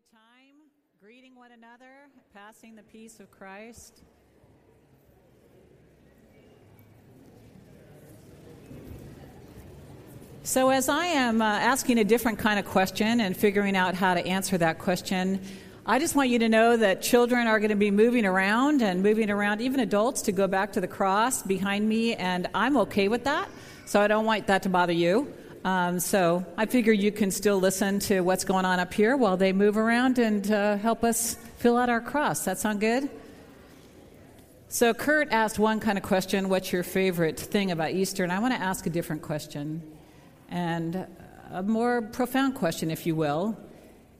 good time greeting one another, passing the peace of Christ. So, as I am uh, asking a different kind of question and figuring out how to answer that question, I just want you to know that children are going to be moving around and moving around, even adults, to go back to the cross behind me, and I'm okay with that. So, I don't want that to bother you. Um, so I figure you can still listen to what's going on up here while they move around and uh, help us fill out our cross. That sound good? So Kurt asked one kind of question, what's your favorite thing about Easter? And I want to ask a different question, and a more profound question, if you will.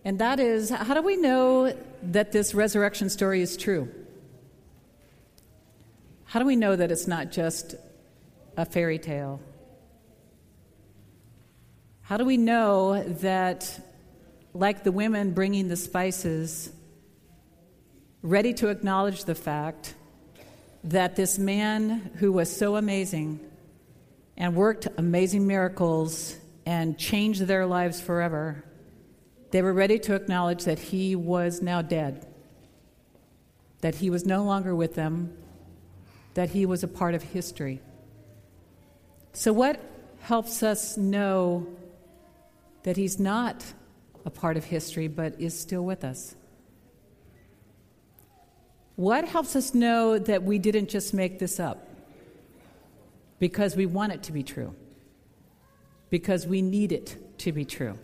And that is, how do we know that this resurrection story is true? How do we know that it's not just a fairy tale? How do we know that, like the women bringing the spices, ready to acknowledge the fact that this man who was so amazing and worked amazing miracles and changed their lives forever, they were ready to acknowledge that he was now dead, that he was no longer with them, that he was a part of history. So, what helps us know that he's not a part of history but is still with us? What helps us know that we didn't just make this up? Because we want it to be true, because we need it to be true.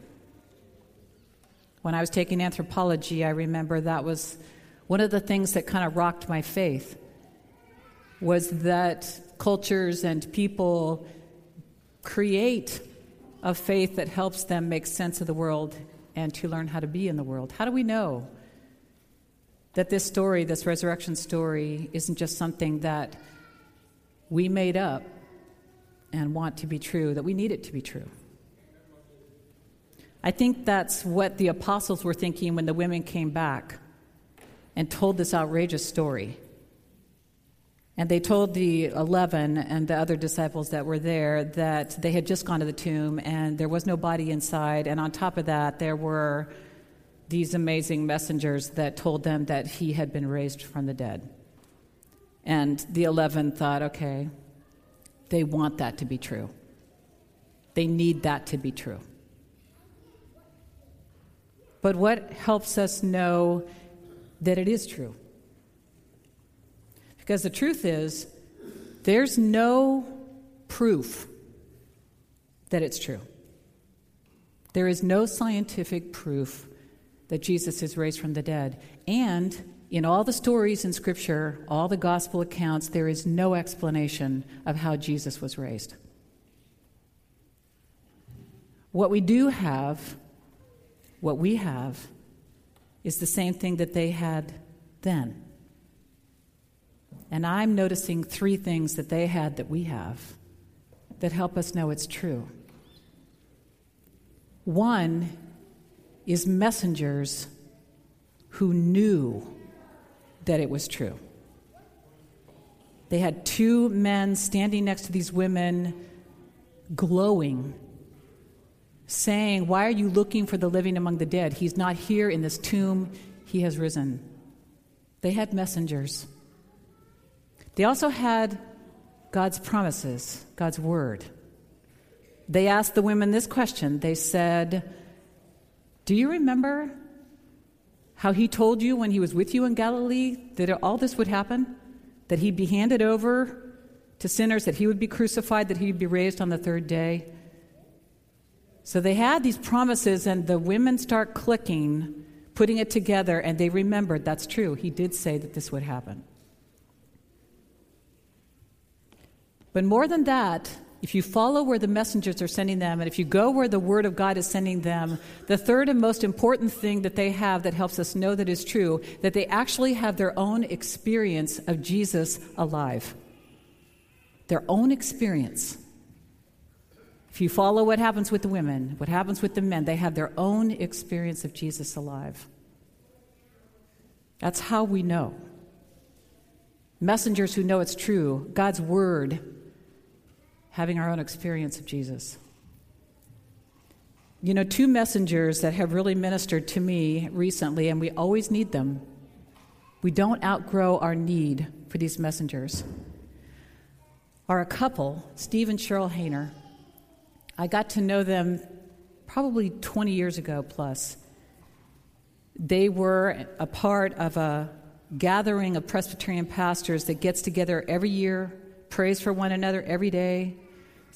When I was taking anthropology, I remember that was one of the things that kind of rocked my faith was that cultures and people create a faith that helps them make sense of the world and to learn how to be in the world. How do we know that this story, this resurrection story, isn't just something that we made up and want to be true, that we need it to be true? I think that's what the apostles were thinking when the women came back and told this outrageous story. And they told the 11 and the other disciples that were there that they had just gone to the tomb and there was no body inside. And on top of that, there were these amazing messengers that told them that he had been raised from the dead. And the 11 thought, okay, they want that to be true. They need that to be true. But what helps us know that it is true? Because the truth is, there's no proof that it's true. There is no scientific proof that Jesus is raised from the dead. And in all the stories in Scripture, all the gospel accounts, there is no explanation of how Jesus was raised. What we do have, what we have, is the same thing that they had then. And I'm noticing three things that they had that we have that help us know it's true. One is messengers who knew that it was true. They had two men standing next to these women, glowing, saying, Why are you looking for the living among the dead? He's not here in this tomb, he has risen. They had messengers. They also had God's promises, God's word. They asked the women this question. They said, Do you remember how he told you when he was with you in Galilee that all this would happen? That he'd be handed over to sinners, that he would be crucified, that he'd be raised on the third day? So they had these promises, and the women start clicking, putting it together, and they remembered that's true. He did say that this would happen. But more than that, if you follow where the messengers are sending them, and if you go where the Word of God is sending them, the third and most important thing that they have that helps us know that is true, that they actually have their own experience of Jesus alive. Their own experience. If you follow what happens with the women, what happens with the men, they have their own experience of Jesus alive. That's how we know. Messengers who know it's true, God's Word having our own experience of Jesus. You know, two messengers that have really ministered to me recently, and we always need them. We don't outgrow our need for these messengers. Are a couple, Steve and Sharol Hayner. I got to know them probably 20 years ago plus. They were a part of a gathering of Presbyterian pastors that gets together every year, prays for one another every day.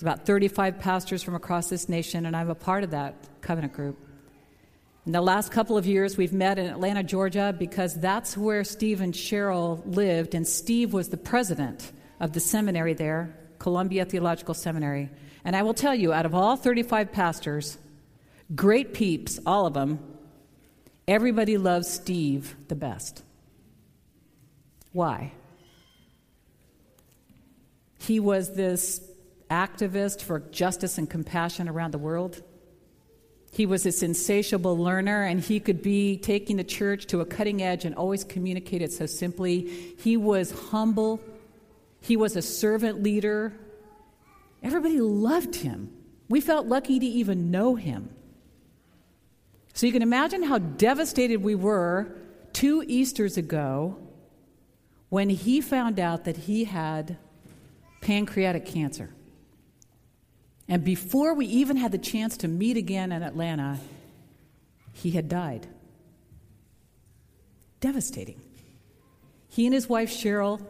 About 35 pastors from across this nation, and I'm a part of that covenant group. In the last couple of years, we've met in Atlanta, Georgia, because that's where Steve and Sharol lived, and Steve was the president of the seminary there, Columbia Theological Seminary. And I will tell you, out of all 35 pastors, great peeps, all of them, everybody loves Steve the best. Why? He was this activist for justice and compassion around the world. He was this insatiable learner, and he could be taking the church to a cutting edge and always communicate it so simply. He was humble. He was a servant leader. Everybody loved him. We felt lucky to even know him. So you can imagine how devastated we were two Easters ago when he found out that he had pancreatic cancer. And before we even had the chance to meet again in Atlanta, he had died. Devastating. He and his wife Sharol,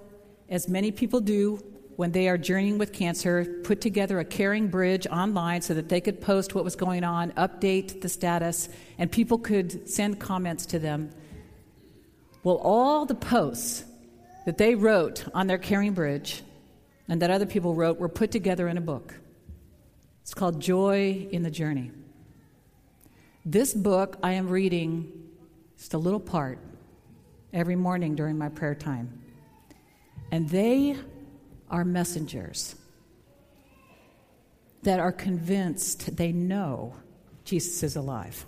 as many people do when they are journeying with cancer, put together a caring bridge online so that they could post what was going on, update the status, and people could send comments to them. Well, all the posts that they wrote on their caring bridge and that other people wrote were put together in a book. It's called Joy in the Journey. This book I am reading just a little part every morning during my prayer time. And they are messengers that are convinced they know Jesus is alive.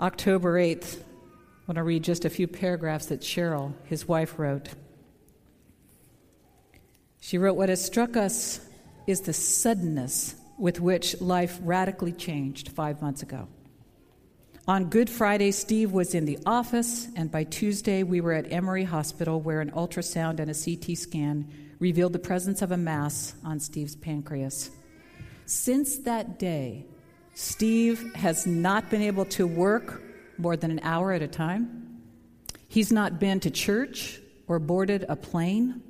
October 8th, I want to read just a few paragraphs that Sharol, his wife, wrote. She wrote, What has struck us is the suddenness with which life radically changed five months ago. On Good Friday, Steve was in the office, and by Tuesday, we were at Emory Hospital where an ultrasound and a CT scan revealed the presence of a mass on Steve's pancreas. Since that day, Steve has not been able to work more than an hour at a time. He's not been to church or boarded a plane.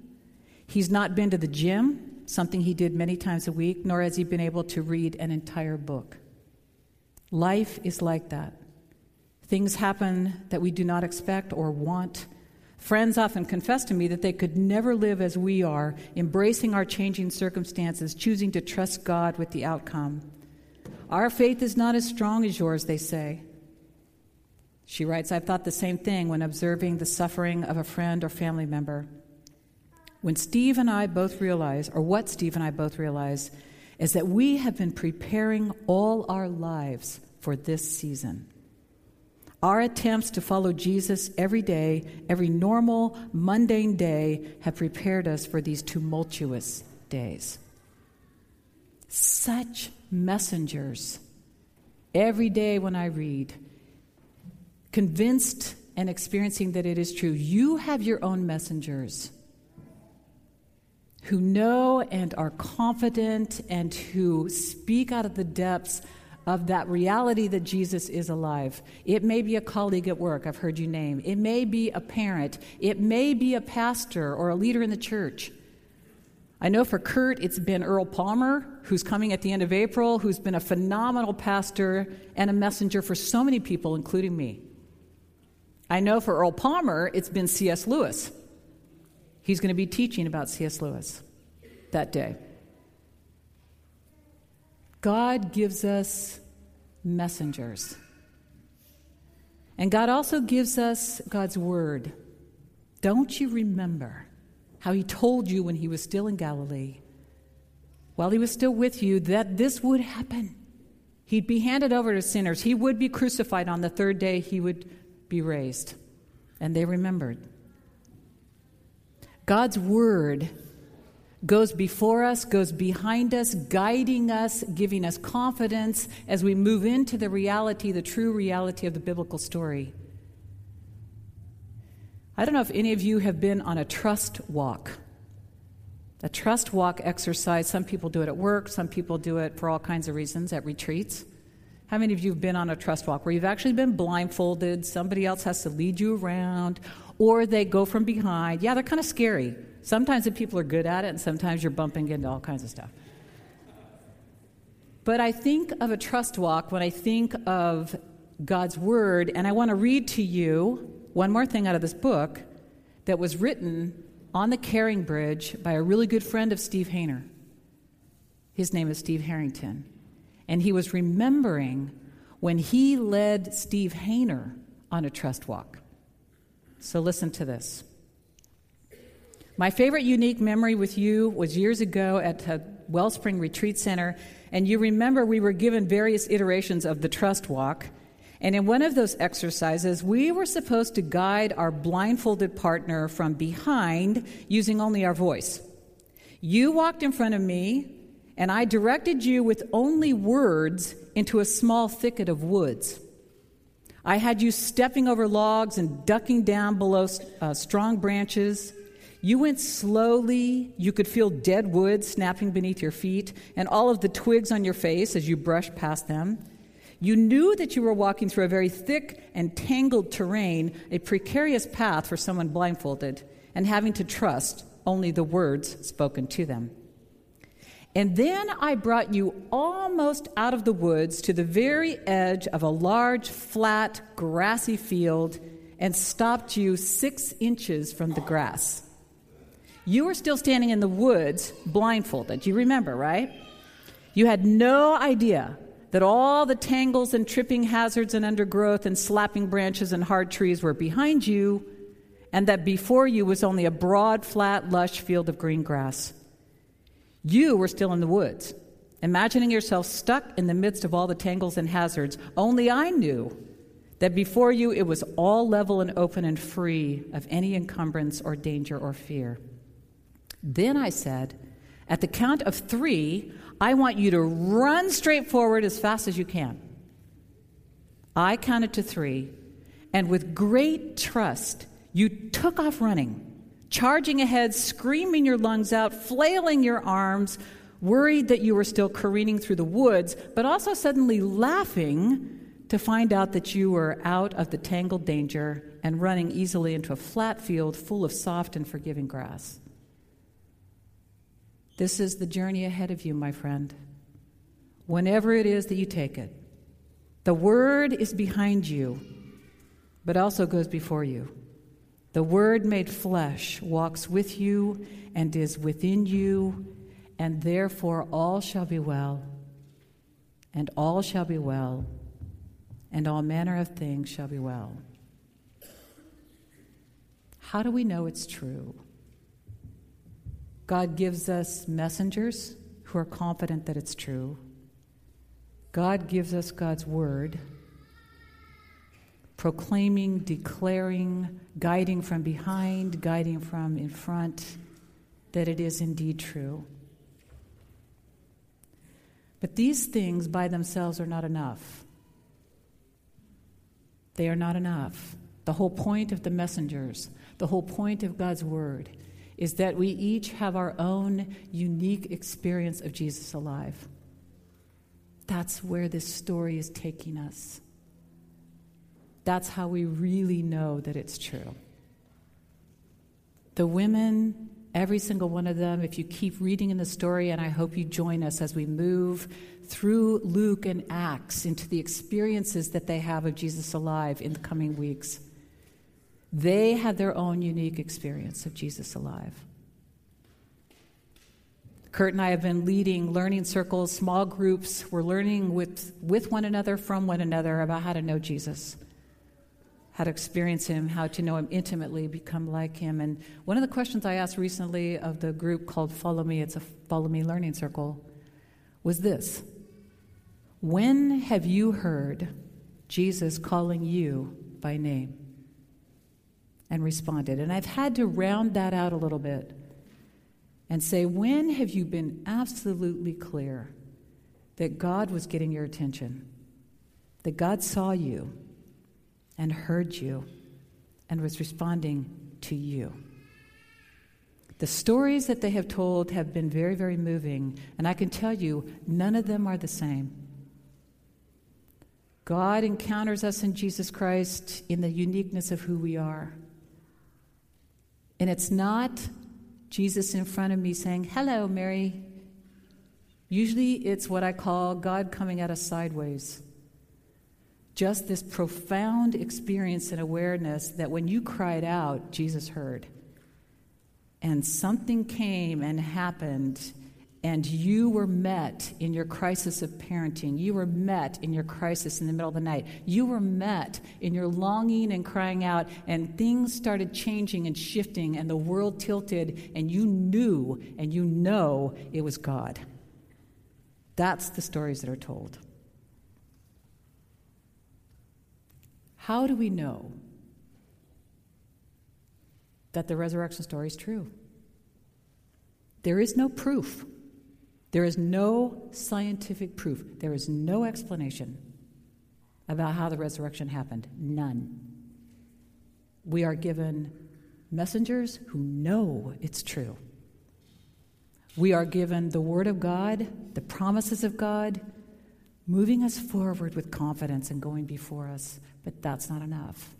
He's not been to the gym, something he did many times a week, nor has he been able to read an entire book. Life is like that. Things happen that we do not expect or want. Friends often confess to me that they could never live as we are, embracing our changing circumstances, choosing to trust God with the outcome. Our faith is not as strong as yours, they say. She writes, I've thought the same thing when observing the suffering of a friend or family member. When Steve and I both realize, or what Steve and I both realize, is that we have been preparing all our lives for this season. Our attempts to follow Jesus every day, every normal, mundane day, have prepared us for these tumultuous days. Such messengers. Every day when I read, convinced and experiencing that it is true, you have your own messengers who know and are confident and who speak out of the depths of that reality that Jesus is alive. It may be a colleague at work, I've heard you name. It may be a parent. It may be a pastor or a leader in the church. I know for Kurt, it's been Earl Palmer, who's coming at the end of April, who's been a phenomenal pastor and a messenger for so many people, including me. I know for Earl Palmer, it's been C.S. Lewis. He's going to be teaching about C.S. Lewis that day. God gives us messengers. And God also gives us God's word. Don't you remember how He told you when He was still in Galilee, while He was still with you, that this would happen? He'd be handed over to sinners. He would be crucified on the third day. He would be raised. And they remembered. God's word goes before us, goes behind us, guiding us, giving us confidence as we move into the reality, the true reality of the biblical story. I don't know if any of you have been on a trust walk. A trust walk exercise, some people do it at work, some people do it for all kinds of reasons at retreats. How many of you have been on a trust walk where you've actually been blindfolded, somebody else has to lead you around, or they go from behind? Yeah, they're kind of scary. Sometimes the people are good at it, and sometimes you're bumping into all kinds of stuff. But I think of a trust walk when I think of God's Word, and I want to read to you one more thing out of this book that was written on the Caring Bridge by a really good friend of Steve Hayner. His name is Steve Harrington. And he was remembering when he led Steve Hayner on a trust walk. So listen to this. My favorite unique memory with you was years ago at a Wellspring Retreat Center, and you remember we were given various iterations of the trust walk. And in one of those exercises, we were supposed to guide our blindfolded partner from behind using only our voice. You walked in front of me, and I directed you with only words into a small thicket of woods. I had you stepping over logs and ducking down below uh, strong branches. You went slowly. You could feel dead wood snapping beneath your feet and all of the twigs on your face as you brushed past them. You knew that you were walking through a very thick and tangled terrain, a precarious path for someone blindfolded, and having to trust only the words spoken to them. And then I brought you almost out of the woods to the very edge of a large, flat, grassy field and stopped you six inches from the grass. You were still standing in the woods, blindfolded. You remember, right? You had no idea that all the tangles and tripping hazards and undergrowth and slapping branches and hard trees were behind you, and that before you was only a broad, flat, lush field of green grass. You were still in the woods, imagining yourself stuck in the midst of all the tangles and hazards. Only I knew that before you it was all level and open and free of any encumbrance or danger or fear. Then I said, At the count of three, I want you to run straight forward as fast as you can. I counted to three, and with great trust, you took off running, charging ahead, screaming your lungs out, flailing your arms, worried that you were still careening through the woods, but also suddenly laughing to find out that you were out of the tangled danger and running easily into a flat field full of soft and forgiving grass. This is the journey ahead of you, my friend. Whenever it is that you take it, the Word is behind you, but also goes before you. The Word made flesh walks with you and is within you, and therefore all shall be well, and all shall be well, and all manner of things shall be well. How do we know it's true? God gives us messengers who are confident that it's true. God gives us God's word, proclaiming, declaring, guiding from behind, guiding from in front, that it is indeed true. But these things by themselves are not enough. They are not enough. The whole point of the messengers, the whole point of God's word, is that we each have our own unique experience of Jesus alive. That's where this story is taking us. That's how we really know that it's true. The women, every single one of them, if you keep reading in the story, and I hope you join us as we move through Luke and Acts into the experiences that they have of Jesus alive in the coming weeks. They had their own unique experience of Jesus alive. Kurt and I have been leading learning circles, small groups. We're learning with, with one another, from one another, about how to know Jesus, how to experience Him, how to know Him intimately, become like Him. And one of the questions I asked recently of the group called Follow Me, it's a Follow Me learning circle, was this When have you heard Jesus calling you by name? and responded. And I've had to round that out a little bit and say, When have you been absolutely clear that God was getting your attention? That God saw you and heard you and was responding to you? The stories that they have told have been very, very moving, and I can tell you, none of them are the same. God encounters us in Jesus Christ in the uniqueness of who we are. And it's not Jesus in front of me saying, Hello, Mary. Usually it's what I call God coming at us sideways. Just this profound experience and awareness that when you cried out, Jesus heard. And something came and happened and you were met in your crisis of parenting. You were met in your crisis in the middle of the night. You were met in your longing and crying out, and things started changing and shifting, and the world tilted, and you knew and you know it was God. That's the stories that are told. How do we know that the resurrection story is true? There is no proof. There is no scientific proof, there is no explanation about how the resurrection happened. None. We are given messengers who know it's true. We are given the Word of God, the promises of God, moving us forward with confidence and going before us, but that's not enough.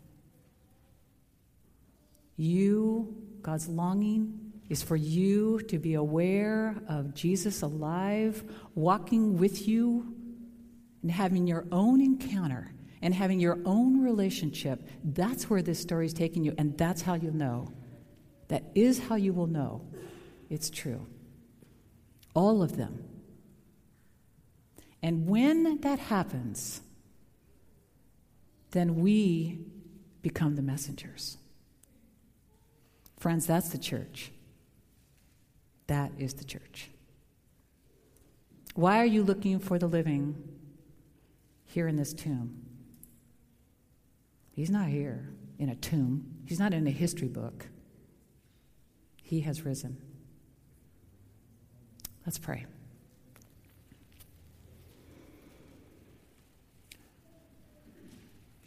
You, God's longing, is for you to be aware of Jesus alive, walking with you, and having your own encounter and having your own relationship. That's where this story is taking you, and that's how you'll know. That is how you will know it's true. All of them. And when that happens, then we become the messengers. Friends, that's the church. That is the church. Why are you looking for the living here in this tomb? He's not here in a tomb, he's not in a history book. He has risen. Let's pray.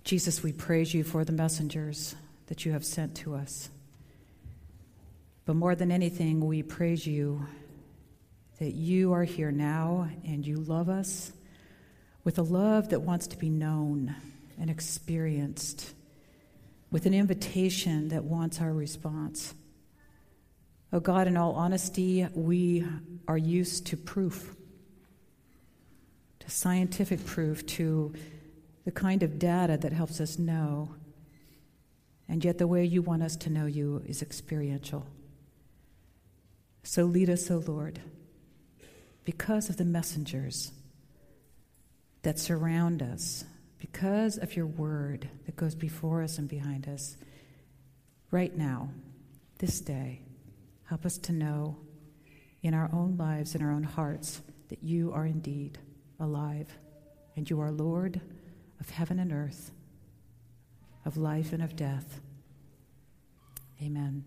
Jesus, we praise you for the messengers that you have sent to us. But more than anything, we praise you that you are here now and you love us with a love that wants to be known and experienced, with an invitation that wants our response. Oh God, in all honesty, we are used to proof, to scientific proof, to the kind of data that helps us know. And yet, the way you want us to know you is experiential. So lead us, O Lord, because of the messengers that surround us, because of your word that goes before us and behind us. Right now, this day, help us to know in our own lives, in our own hearts, that you are indeed alive and you are Lord of heaven and earth, of life and of death. Amen.